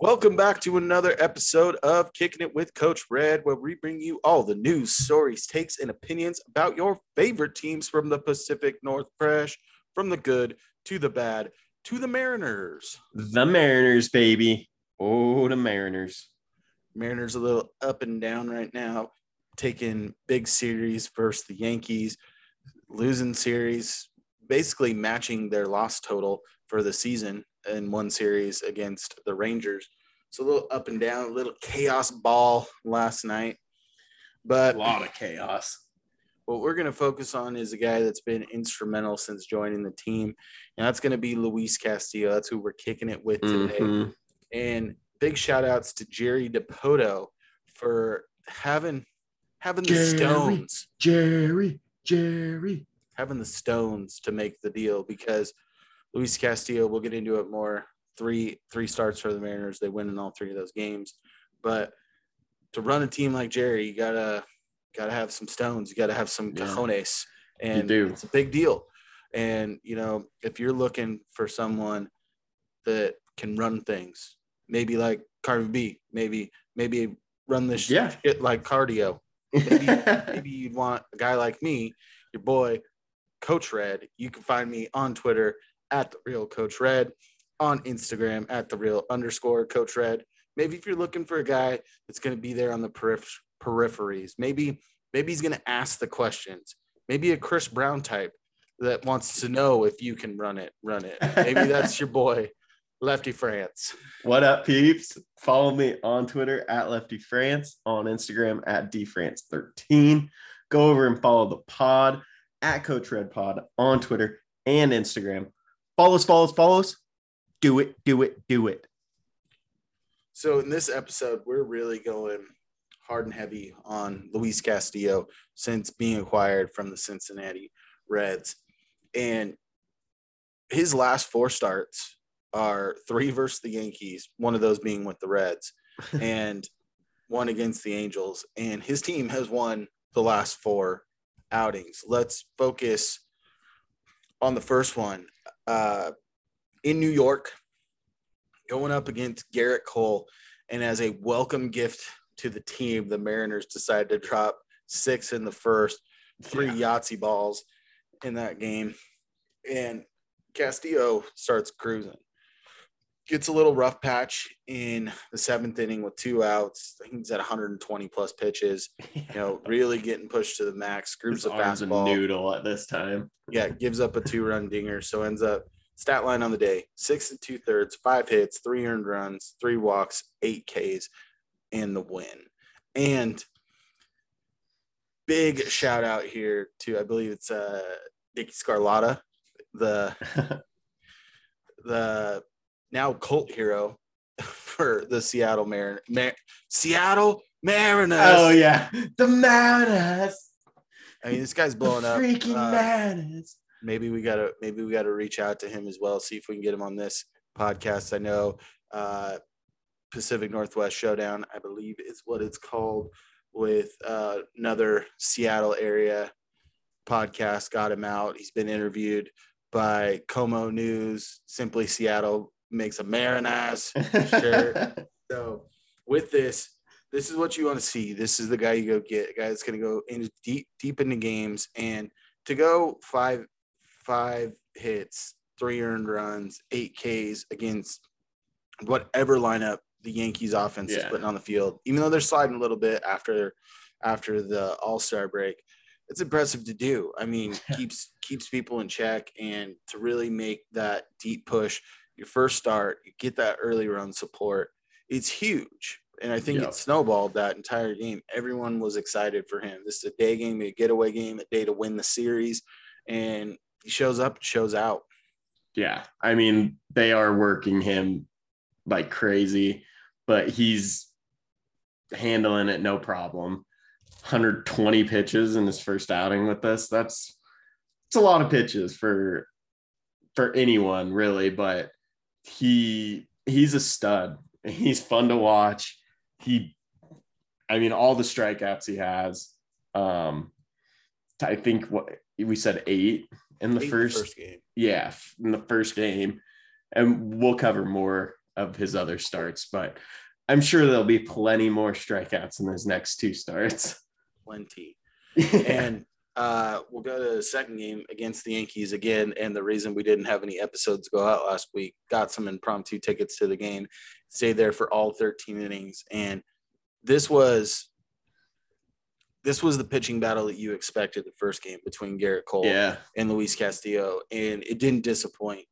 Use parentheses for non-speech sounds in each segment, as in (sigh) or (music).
Welcome back to another episode of Kicking It with Coach Red, where we bring you all the news, stories, takes, and opinions about your favorite teams from the Pacific North Northwest, from the good to the bad to the Mariners. The Mariners, baby. Oh, the Mariners. Mariners a little up and down right now, taking big series versus the Yankees, losing series, basically matching their loss total for the season in one series against the Rangers. So a little up and down, a little chaos ball last night. But A lot of chaos. what we're going to focus on is a guy that's been instrumental since joining the team, and that's going to be Luis Castillo. That's who we're kicking it with today. Mhm. And big shout outs to Jerry Dipoto for having having the Jerry. stones, Jerry, Jerry. having the stones to make the deal because Luis Castillo, we'll get into it more. Three three starts for the Mariners. They win in all three of those games. But to run a team like Jerry, you gotta gotta have some stones. You gotta have some Yeah. cojones. And do. it's a big deal. And you know, if you're looking for someone that can run things, maybe like Carvey B, maybe maybe run this Yeah. shit like cardio. Maybe, (laughs) maybe you'd want a guy like me, your boy, Coach Red. You can find me on Twitter at the real Coach Red, on Instagram at the real underscore Coach Red. Maybe if you're looking for a guy that's going to be there on the periph- peripheries, maybe maybe he's going to ask the questions. Maybe a Chris Brown type that wants to know if you can run it, run it. Maybe that's your (laughs) boy, Lefty France. What up, peeps? Follow me on Twitter at Lefty France, on Instagram at DFrance13. Go over and follow the pod at Coach Red Pod on Twitter and Instagram. Follow us, follow us, follow us. Do it, do it, do it. So in this episode, we're really going hard and heavy on Luis Castillo since being acquired from the Cincinnati Reds. And his last four starts are three versus the Yankees, one of those being with the Reds, (laughs) and one against the Angels. And his team has won the last four outings. Let's focus on the first one. Uh, in New York, going up against Gerrit Cole. And as a welcome gift to the team, the Mariners decided to drop six in the first, three Yahtzee balls in that game. And Castillo starts cruising. Gets a little rough patch in the seventh inning with two outs. I think he's at 120 plus pitches. You know, (laughs) really getting pushed to the max. Screws the arm's a noodle at this time. yeah, gives up a two run dinger. So ends up stat line on the day six and two thirds, five hits, three earned runs, three walks, eight Ks, and the win. And big shout out here to, I believe it's uh, Nicky Scarlotta, the (laughs) the now cult hero (laughs) for the Seattle Marin Mar- Seattle Mariners. oh, yeah. The Mariners. I mean, this guy's blowing up. Freaking Uh, Mariners. maybe we gotta maybe we gotta reach out to him as well see if we can get him on this podcast i know uh pacific northwest showdown i believe is what it's called with uh, another seattle area podcast got him out he's been interviewed by KOMO news simply seattle makes a marinaz (laughs) shirt. so with this, this is what you want to see. This is the guy you go get, a guy that's going to go in deep, deep into games, and to go five, five hits, three earned runs, eight Ks against whatever lineup the Yankees offense is putting on the field, even though they're sliding a little bit after after the All Star break. It's impressive to do. I mean, (laughs) keeps keeps people in check, and to really make that deep push, your first start, you get that early run support. It's huge, and I think Yep. it snowballed that entire game. Everyone was excited for him. This is a day game, a getaway game, a day to win the series, and he shows up, shows out. Yeah, I mean, they are working him like crazy, but he's handling it no problem. 120 pitches in his first outing with us. That's it's a lot of pitches for for anyone really, but he he's a stud. He's fun to watch. He I mean all the strikeouts he has, Um, I think what we said eight in the, Eight first, first game. yeah, in the first game, and we'll cover more of his other starts, but I'm sure there'll be plenty more strikeouts in his next two starts. Plenty. (laughs) and uh, we'll go to the second game against the Yankees again. And the reason we didn't have any episodes go out last week, got some impromptu tickets to the game, stayed there for all 13 innings. And this was this was the pitching battle that you expected the first game between Gerrit Cole yeah, and Luis Castillo, and it didn't disappoint.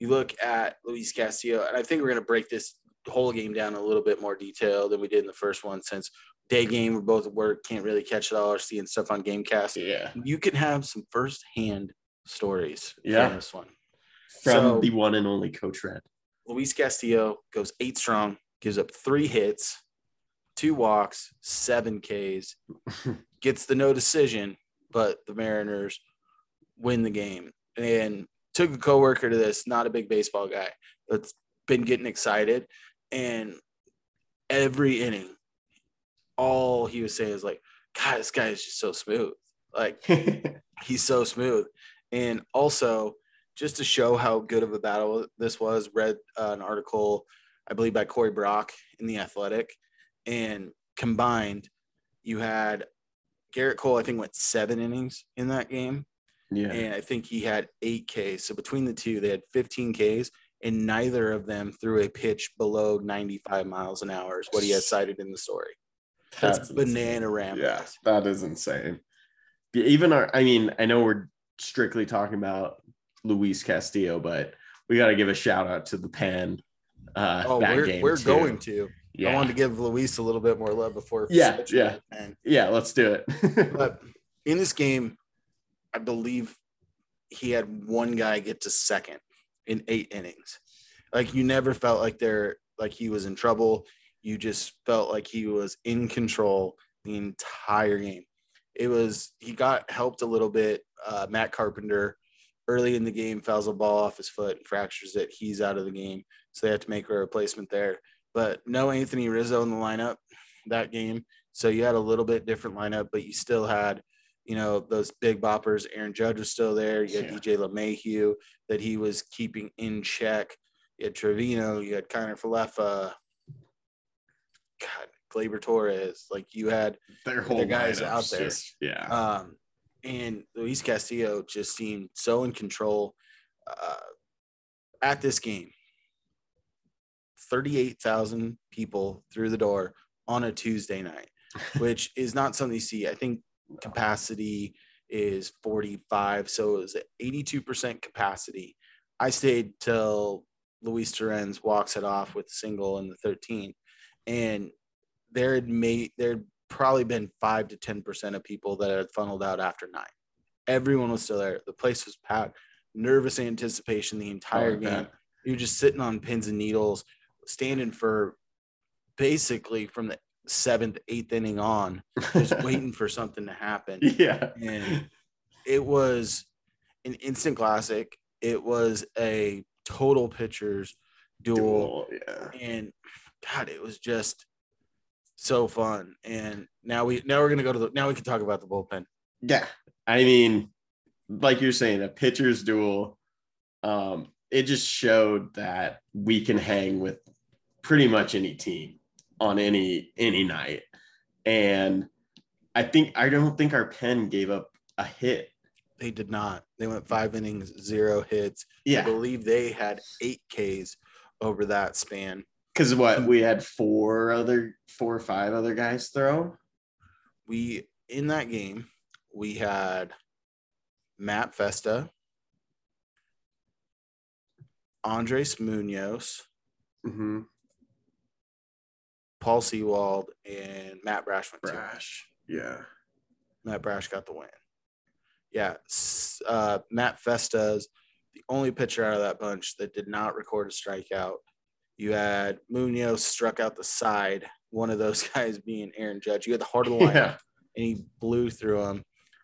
You look at Luis Castillo, and I think we're going to break this whole game down in a little bit more detail than we did in the first one, since day game we're both at work, can't really catch it all or seeing stuff on Gamecast. yeah, You can have some firsthand stories Yeah. from this one. from So- the one and only Coach Red. Luis Castillo goes eight strong, gives up three hits, two walks, seven Ks, (laughs) gets the no decision, but the Mariners win the game. And took a coworker to this, not a big baseball guy, that's been getting excited. And every inning, all he was saying is like, God, this guy is just so smooth. Like (laughs) he's so smooth. And also, just to show how good of a battle this was, read uh, an article, I believe, by Corey Brock in The Athletic. And combined, you had Gerrit Cole, I think, went seven innings in that game. yeah, And I think he had eight Ks. So between the two, they had 15 Ks. And neither of them threw a pitch below 95 miles an hour, is what he has cited in the story. That's, insane. banana ram. Yeah, that is insane. Even our, I mean, I know we're strictly talking about Luis Castillo, but we got to give a shout out to the pen. Uh, Oh, we're, game we're going to. Yeah, I wanted to give Luis a little bit more love before. Yeah, yeah. to yeah. Let's do it. (laughs) But in this game, I believe he had one guy get to second in eight innings. Like you never felt like they're like he was in trouble. You just felt like he was in control the entire game. It was he got helped a little bit. Uh, Matt Carpenter early in the game fouls a ball off his foot and fractures it. He's out of the game, so they have to make a replacement there. But no Anthony Rizzo in the lineup that game, so you had a little bit different lineup, but you still had you know, those big boppers. Aaron Judge was still there. You had Yeah. DJ LeMahieu that he was keeping in check. You had Trevino. You had Kiner-Falefa. God, Gleyber Torres. Like you had, Their whole guys out there. just- yeah, um, and Luis Castillo just seemed so in control uh, at this game. 38,000 people through the door on a Tuesday night, (laughs) which is not something you see. I think capacity is 45. So it was 82% capacity. I stayed till Luis Torrens walks it off with a single in the 13. And there had made there'd probably been five to 10% of people that had funneled out after nine. Everyone was still there. The place was packed, nervous anticipation the entire Oh, game. You're just sitting on pins and needles, standing for basically from the seventh, eighth inning on, just (laughs) waiting for something to happen. yeah, And it was an instant classic. It was a total pitchers duel. Duel, yeah. And God, it was just so fun. And now we now we're gonna go to the now we can talk about the bullpen. Yeah. I mean, like you're saying, a pitcher's duel, um, it just showed that we can hang with pretty much any team on any any night. And I think I don't think our pen gave up a hit. They did not. They went five innings, zero hits. Yeah, I believe they had eight Ks over that span. Because what we had four other four or five other guys throw. We in that game, we had Matt Festa, Andres Munoz, Mm-hmm. Paul Sewald, and Matt Brash went two. Brash. Yeah. Matt Brash got the win. Yeah, uh, Matt Festa's the only pitcher out of that bunch that did not record a strikeout. You had Munoz struck out the side, one of those (laughs) guys being Aaron Judge. You had the heart of the lineup, Yeah. and he blew through him.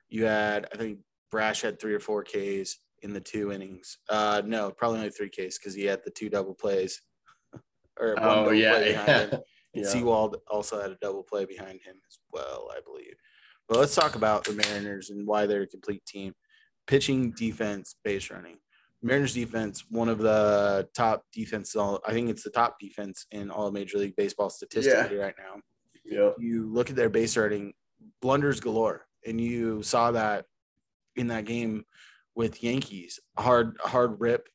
You had, I think, Brash had three or four Ks in the two innings. Uh, no, probably only three Ks because he had the two double plays. (laughs) or one Oh double yeah. play behind Yeah. him. (laughs) And yeah. Sewald also had a double play behind him as well, I believe. But let's talk about the Mariners and why they're a complete team. Pitching, defense, base running. Mariners defense, one of the top defenses. I think it's the top defense in all Major League Baseball statistically right now. Yeah. You look at their base running, blunders galore, and you saw that in that game with Yankees. Hard, hard rip,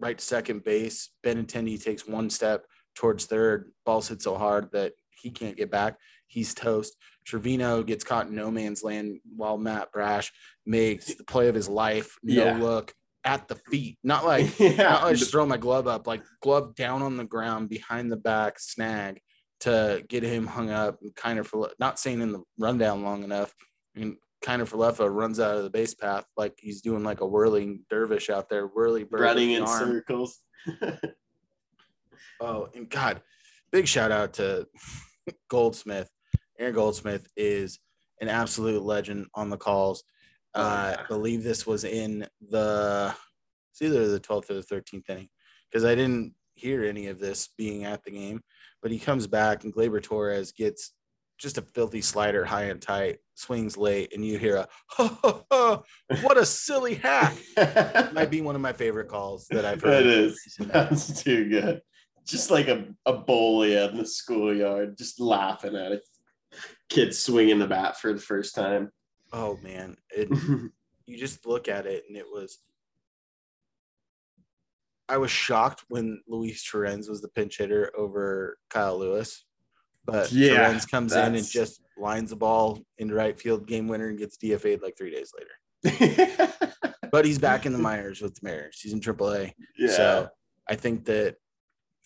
right to second base. Ben Benintendi takes one step towards third. Ball's hit so hard that he can't get back. He's toast. Trevino gets caught in no man's land while Matt Brash makes the play of his life. No Yeah. look at the feet, not like (laughs) yeah. not like just throw my glove up, like glove down on the ground behind the back snag to get him hung up and kind of for not saying in the rundown long enough. And kind of for left runs out of the base path like he's doing like a whirling dervish out there, whirly running in arm. circles. Oh, and God, big shout out to (laughs) Goldsmith. Aaron Goldsmith is an absolute legend on the calls. Uh. I believe this was in the it's either the 12th or the 13th inning because I didn't hear any of this being at the game. But he comes back and Gleyber Torres gets just a filthy slider high and tight, swings late, and you hear a ha, ha, ha, what a silly hack. Might be one of my favorite calls that I've heard. It is. That's too good. Just like a, a bully in the schoolyard, just laughing at it. Kid swinging the bat for the first time. Oh man, it, (laughs) you just look at it and it was I was shocked when Luis Torrens was the pinch hitter over Kyle Lewis. But Yeah, Torrens comes in and just lines the ball into right field game winner and gets DFA'd like three days later. (laughs) But he's back in the minors with the Mariners. He's in AAA. yeah. So I think that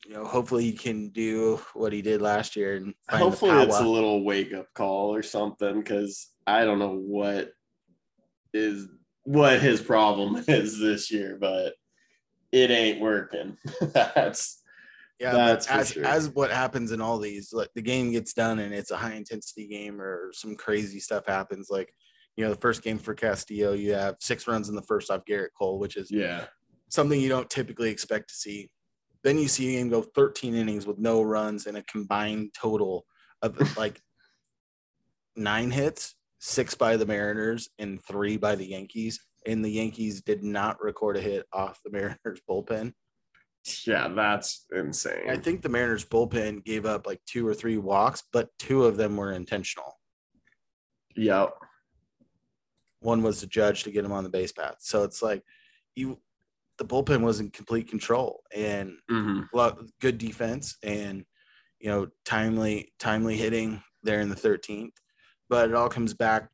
you know, hopefully he can do what he did last year and find the Hopefully it's a little wake up call or something because I don't know what is what his problem (laughs) is this year, but it ain't working. (laughs) That's Yeah, That's as sure. as what happens in all these, like the game gets done and it's a high intensity game or some crazy stuff happens. Like, you know, the first game for Castillo, you have six runs in the first off Gerrit Cole, which is yeah. something you don't typically expect to see. Then you see a game go 13 innings with no runs and a combined total of like (laughs) nine hits, six by the Mariners and three by the Yankees. And the Yankees did not record a hit off the (laughs) Mariners bullpen. Yeah, that's insane. I think the Mariners bullpen gave up like two or three walks, but two of them were intentional. Yep. One was the judge to get him on the base path. So it's like you the bullpen was in complete control and hmm lot good defense and you know timely timely hitting there in the 13th. But it all comes back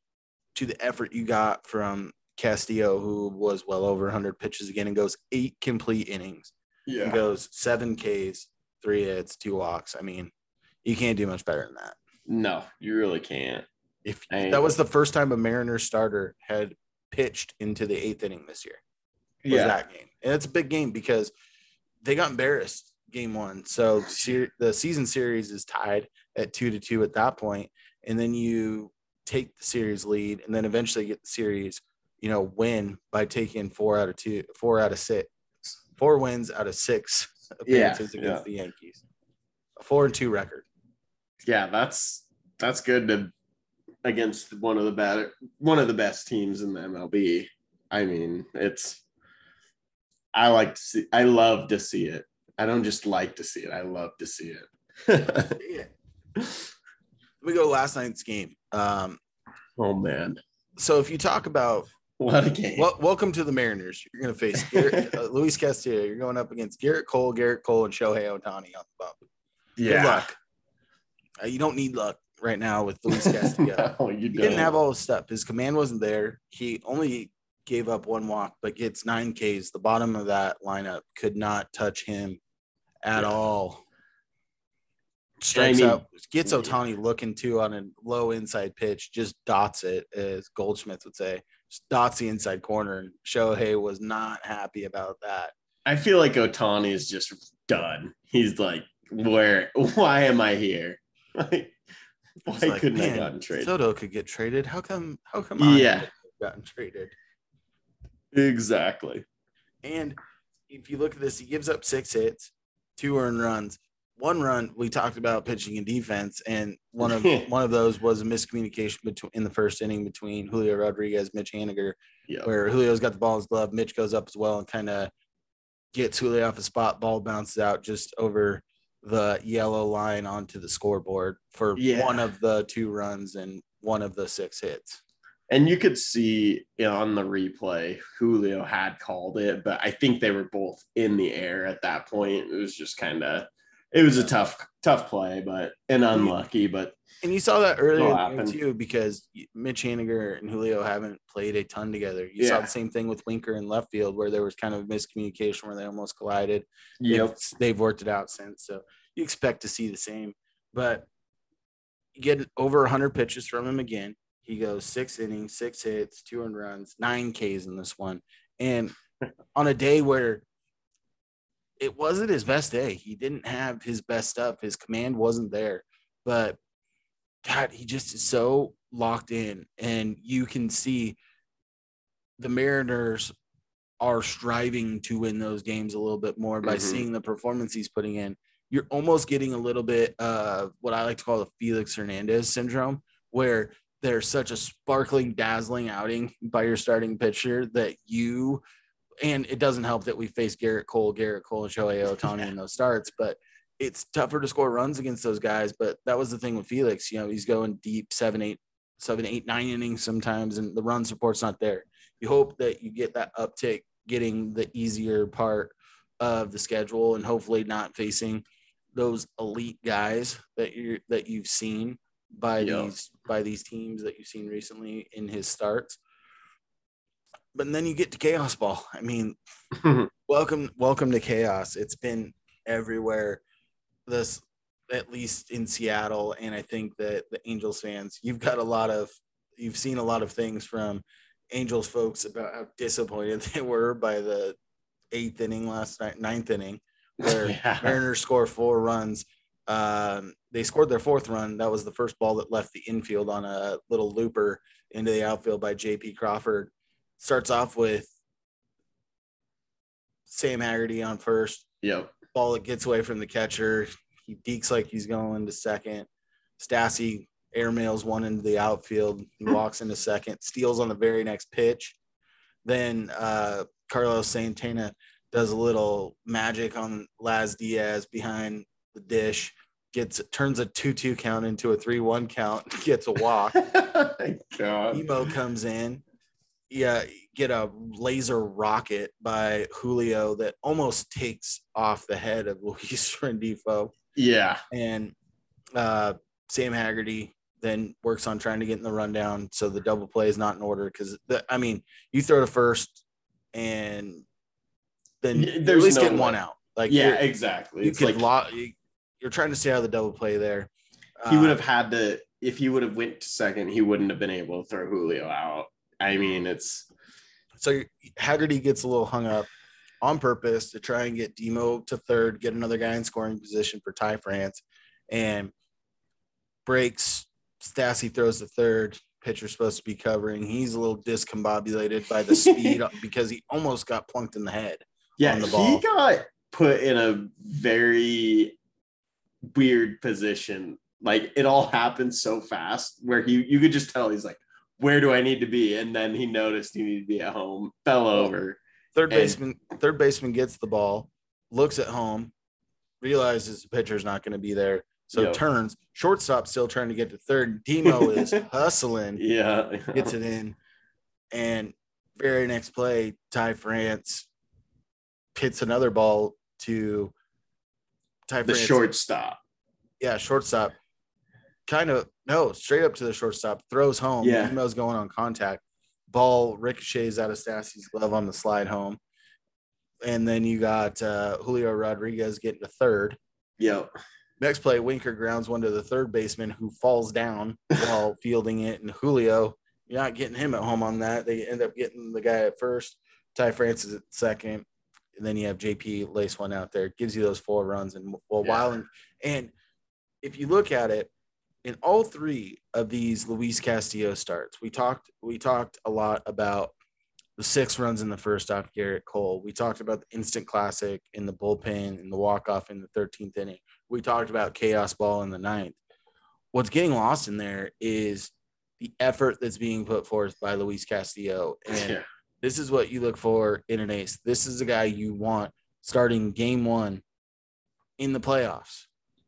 to the effort you got from Castillo, who was well over 100 pitches again and goes eight complete innings. Yeah. goes seven Ks, three hits, two walks. I mean, you can't do much better than that. No, you really can't. If Dang. that was the first time a Mariners starter had pitched into the eighth inning this year, was that game, and it's a big game because they got embarrassed game one. So (laughs) the season series is tied at two to two at that point, and then you take the series lead, and then eventually get the series, you know, win by taking four out of two, four out of six, four wins out of six (laughs) appearances Yeah, against yeah. the Yankees, a four and two record. Yeah, that's that's good to against one of the better one of the best teams in the MLB. I mean, it's I like to see I love to see it. I don't just like to see it. I love to see it. (laughs) Yeah. We go to last night's game. Um, oh man. so if you talk about (laughs) What a game. well, welcome to the Mariners. You're going to face Gerrit, (laughs) uh, Luis Castillo. You're going up against Gerrit Cole, Gerrit Cole, and Shohei Ohtani on the bump. Good luck. Uh, you don't need luck right now with Luis (laughs) Castillo. no, you he didn't have all his stuff. His command wasn't there. He only gave up one walk, but gets nine Ks. The bottom of that lineup could not touch him at Yeah. all. Strikes mean- out, gets mm-hmm. Ohtani looking too on a low inside pitch, just dots it, as Goldsmith would say. Just dots the inside corner. And Shohei was not happy about that. I feel like Ohtani is just done. He's like, where why am I here? (laughs) Like, why like, couldn't I gotten traded? Soto could get traded. How come? How come? I Yeah. gotten traded. Exactly. And if you look at this, he gives up six hits, two earned runs, one run we talked about pitching and defense, and one of (laughs) one of those was a miscommunication between in the first inning between Julio Rodriguez, Mitch Haniger, Yeah. where Julio's got the ball in his glove, Mitch goes up as well and kind of gets Julio off the spot, ball bounces out just over the yellow line onto the scoreboard for Yeah. one of the two runs and one of the six hits. And you could see on the replay, Julio had called it, but I think they were both in the air at that point. It was just kind of, it was a tough, tough play, but and unlucky. But And you saw that earlier Will in the game happen. too, because Mitch Haniger and Julio haven't played a ton together. You saw the same thing with Winker in left field, where there was kind of miscommunication where they almost collided. yep, They've, they've worked it out since. So you expect to see the same. But you get over 100 pitches from him again. He goes six innings, six hits, two earned runs, nine Ks in this one. And (laughs) on a day where it wasn't his best day, he didn't have his best stuff. His command wasn't there. But God, he just is so locked in. And you can see the Mariners are striving to win those games a little bit more by Mhm. seeing the performance he's putting in. You're almost getting a little bit of what I like to call the Felix Hernandez syndrome, where there's such a sparkling, dazzling outing by your starting pitcher that you, and it doesn't help that we face Gerrit Cole, Gerrit Cole, and Shohei (laughs) Ohtani in those starts, but it's tougher to score runs against those guys. But that was the thing with Felix. You know, he's going deep seven, eight, seven, eight, nine innings sometimes, and the run support's not there. You hope that you get that uptick, getting the easier part of the schedule, and hopefully not facing those elite guys that you that you've seen by Yeah. these by these teams that you've seen recently in his starts. But then you get to chaos ball. I mean, (laughs) welcome welcome to chaos it's been everywhere this at least in seattle and i think that the angels fans you've got a lot of you've seen a lot of things from angels folks about how disappointed (laughs) they were by the eighth inning last night ninth inning where (laughs) Yeah. mariners score four runs um, they scored their fourth run that was the first ball that left the infield on a little looper into the outfield by jp crawford starts off with Sam Haggerty on first. yep, Ball that gets away from the catcher. He dekes like he's going to second. Stassi airmails one into the outfield. He walks into second, steals on the very next pitch. Then uh, Carlos Santana does a little magic on Laz Diaz behind the dish. Gets turns a two-two count into a three-one count. (laughs) Gets a walk. (laughs) God, Emo comes in. Yeah, get a laser rocket by Julio that almost takes off the head of (laughs) Luis Rengifo. yeah, And uh, Sam Haggerty then works on trying to get in the rundown. So the double play is not in order because, I mean, you throw to first and then you're at least no getting one out. Like, yeah, exactly. you It's could like lo- you- you're trying to stay out of the double play there. he Uh, would have had to if he would have went to second, he wouldn't have been able to throw Julio out. I mean, it's So Haggerty gets a little hung up on purpose to try and get Demo to third, get another guy in scoring position for Ty France, and breaks. Stassi throws the third. Pitcher's supposed to be covering. He's a little discombobulated by the speed (laughs) because he almost got plunked in the head. yeah, on the he got put in a very weird position. Like it all happened so fast where he you could just tell he's like, where do I need to be? And then he noticed he needed to be at home, fell over. Third And- baseman, third baseman gets the ball, looks at home, realizes the pitcher's not going to be there, so Yep. turns. Shortstop still trying to get to third. Demo is (laughs) hustling. Yeah. gets it in. And very next play, Ty France hits another ball to Ty the France. shortstop. Yeah, shortstop. Kind of no, straight up to the shortstop, throws home. Yeah. Demo's going on contact. Ball ricochets out of Stassi's glove on the slide home. And then you got uh, Julio Rodriguez getting to third. Yep. Next play, Winker grounds one to the third baseman who falls down (laughs) while fielding it. And Julio, you're not getting him at home on that. They end up getting the guy at first, Ty Francis at second. And then you have JP lace one out there. Gives you those four runs. And well, Yeah. while and if you look at it, in all three of these Luis Castillo starts, we talked we talked a lot about the six runs in the first off Gerrit Cole. We talked about the instant classic in the bullpen and the walk off in the 13th inning. We talked about chaos ball in the ninth. What's getting lost in there is the effort that's being put forth by Luis Castillo. And (laughs) Yeah. this is what you look for in an ace. This is the guy you want starting game one in the playoffs.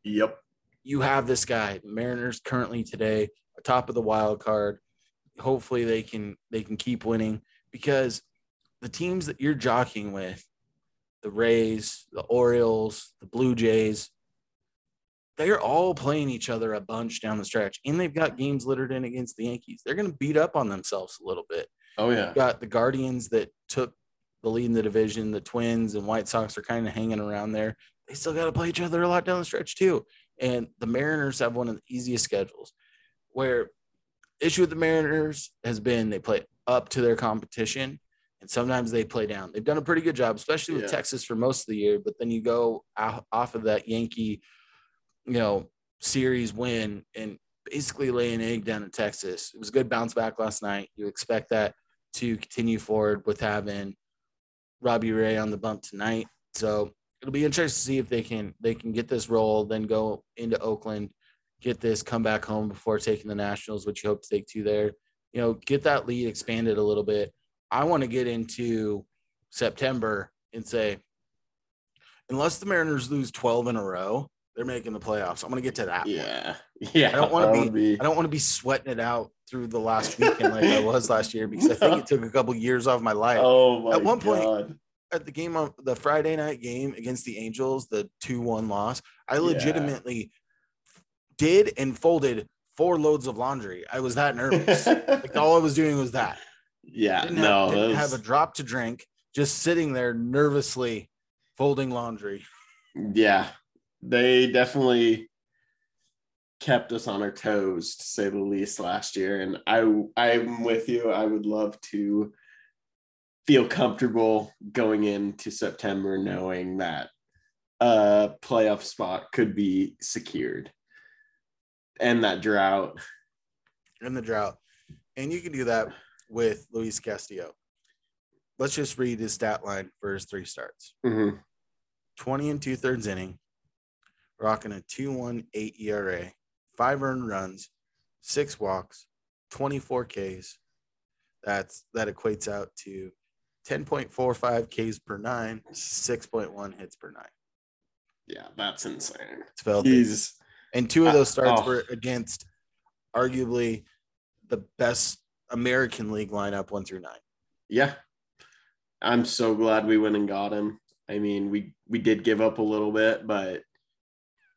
Yep. You have this guy. Mariners currently today atop of the wild card. Hopefully they can they can keep winning because the teams that you're jockeying with, the Rays, the Orioles, the Blue Jays, they're all playing each other a bunch down the stretch, and they've got games littered in against the Yankees. They're going to beat up on themselves a little bit. Oh yeah. You've got the Guardians that took the lead in the division. The Twins and White Sox are kind of hanging around there. They still got to play each other a lot down the stretch too. And the Mariners have one of the easiest schedules. Where issue with the Mariners has been they play up to their competition, and sometimes they play down. They've done a pretty good job, especially with Yeah. Texas for most of the year. But then you go off of that Yankee, you know, series win and basically lay an egg down in Texas. It was a good bounce back last night. You expect that to continue forward with having Robbie Ray on the bump tonight. So it'll be interesting to see if they can they can get this roll, then go into Oakland, get this, come back home before taking the Nationals, which you hope to take two there. You know, get that lead expanded a little bit. I want to get into September and say, unless the Mariners lose 12 in a row, they're making the playoffs. I'm going to get to that. point. Yeah. Yeah. I don't wanna be- be. I don't want to be sweating it out through the last weekend like I was last year because I think it took a couple years off my life. (laughs) Oh my At one point- God. At the game of the Friday night game against the Angels, the 2-1 loss, I legitimately did and folded four loads of laundry. I was that nervous. (laughs) like all I was doing was that. yeah. Didn't, no. have, didn't that have a drop to drink, just sitting there nervously folding laundry. yeah. They definitely kept us on our toes to say the least last year and i i'm with you i would love to feel comfortable going into september knowing that a playoff spot could be secured and that drought And the drought. And you can do that with Luis Castillo. Let's just read his stat line for his three starts Mhm. 20 and two thirds inning, rocking a 2 1 8 ERA, five earned runs, six walks, 24 Ks. That's that equates out to 10.45 Ks per nine, 6.1 hits per nine. yeah that's insane It's he's And two of those ah, starts Oh. were against arguably the best American League lineup one through nine. yeah i'm so glad we went and got him i mean we we did give up a little bit but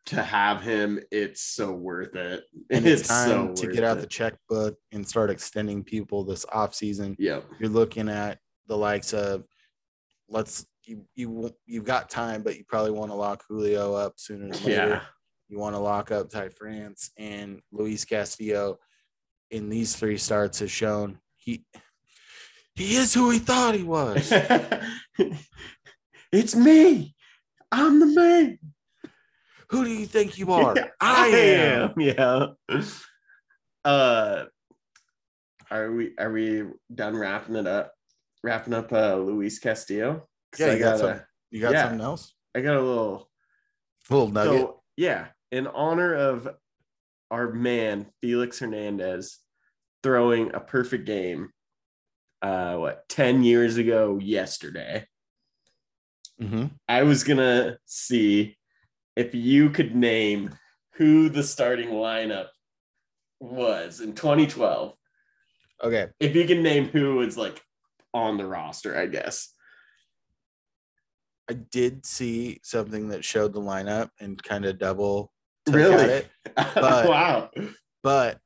to have him it's so worth it And it's, it's, time so to get out it. the checkbook and start extending people this off season. yep You're looking at the likes of let's you you you've got time, but you probably want to lock Julio up sooner than later. yeah You want to lock up Ty France and Luis Castillo in these three starts has shown he he is who he thought he was. (laughs) it's me i'm the man who do you think you are? (laughs) I am. yeah uh are we are we done wrapping it up wrapping up uh luis Castillo. Yeah, I you got got some- You got Yeah. something else? I got a little Little nugget. So yeah, in honor of our man Felix Hernandez throwing a perfect game, uh, what ten years ago yesterday, mm-hmm. I was gonna see if you could name who the starting lineup was in 2012. Okay. If you can name who was like on the roster, I guess. I did see something that showed the lineup and kind of double Really? it, (laughs) But- wow. but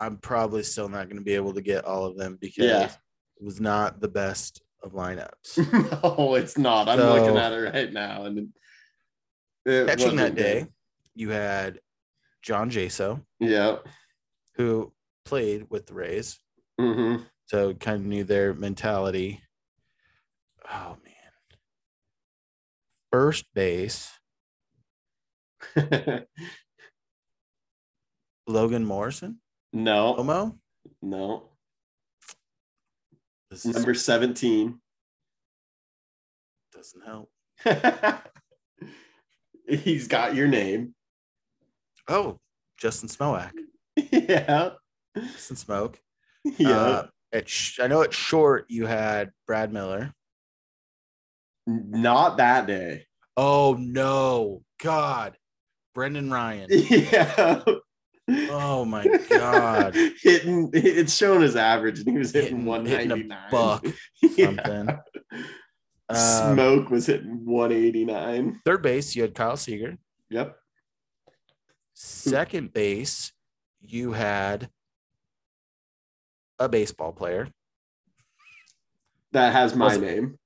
I'm probably still not going to be able to get all of them because Yeah. it was not the best of lineups. (laughs) no, it's not. I'm So- looking at it right now, and Catching that day, good. you had John Jaso, Yeah. who played with the Rays, hmm so kind of knew their mentality. Oh man. First base, (laughs) Logan Morrison, no. Omo, No. This is, Number 17. doesn't help. (laughs) He's got your name. Oh, Justin Smoak. (laughs) yeah. Justin Smoak. Yeah. Uh, at sh- I know at short you had Brad Miller. Not that day. Oh no, God, Brendan Ryan. (laughs) Yeah. Oh my God, (laughs) hitting it's shown his average and he was hitting, Hitting- 199 hitting a buck, (laughs) Yeah. something. Um, Smoak was hitting 189 third base, you had Kyle Seager. yep Second base, you had a baseball player, that has my name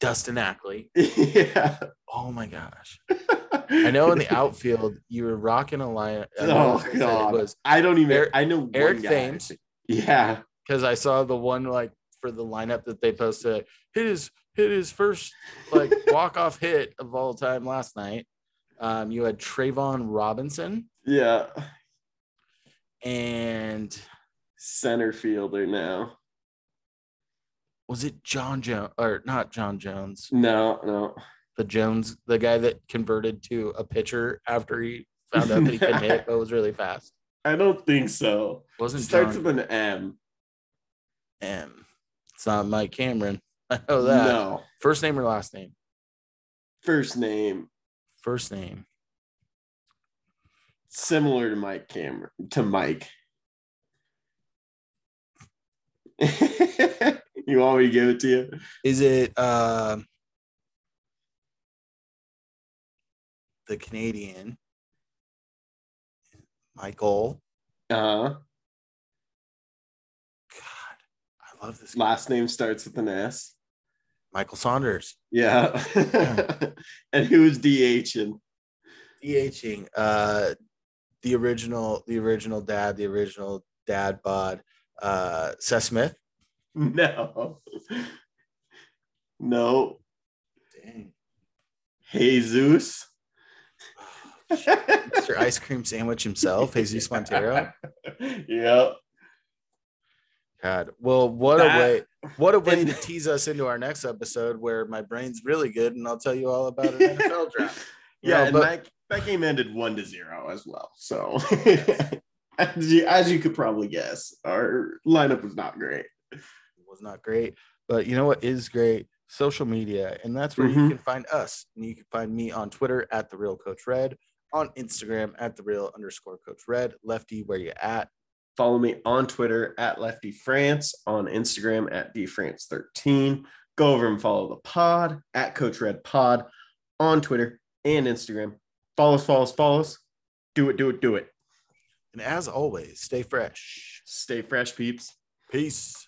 Dustin Ackley. (laughs) yeah Oh my gosh. (laughs) I know in the outfield you were rocking a line. I oh god It was i don't even Eric- i know Eric. Thames. yeah because I saw the one like for the lineup that they posted hit his hit his first like (laughs) walk off hit of all time last night. Um, you had Trayvon Robinson yeah and center fielder now was it John Jones or not John Jones? no no The Jones, the guy that converted to a pitcher after he found out that he couldn't hit, (laughs) but was really fast. i don't think so it Wasn't starts John with an m M? It's not Mike Cameron. (laughs) I know that. no First name or last name? first name First name. similar to Mike Cameron to Mike. (laughs) you want me to give it to you? Is it uh, the Canadian Michael? Uh, huh. God, I love this. guy. last name starts with an S. Michael Saunders. Yeah. (laughs) and who's DHing? DHing. Uh, the original, the original dad, the original dad bod. Uh, Seth Smith. No. No. Dang. Jesus. Mr. Ice Cream Sandwich himself, Jesus Montero. (laughs) yep. God. Well, what a way what a way and- to (laughs) tease us into our next episode where my brain's really good and I'll tell you all about an NFL draft. (laughs) You Yeah, know, and but- that, that game ended one to zero as well. So as, you, as you could probably guess, our lineup was not great. It was not great. But you know what is great? Social media. And that's where you Mhm. can find us. And you can find me on Twitter at the real coach red, on Instagram at the real underscore coach red. Lefty, where you at? Follow me on Twitter at Lefty France, on Instagram at DFrance13. Go over and follow the pod at Coach Red Pod on Twitter and Instagram. Follow us, follow us, follow us. Do it, do it, do it. And as always, stay fresh. Stay fresh, peeps. Peace.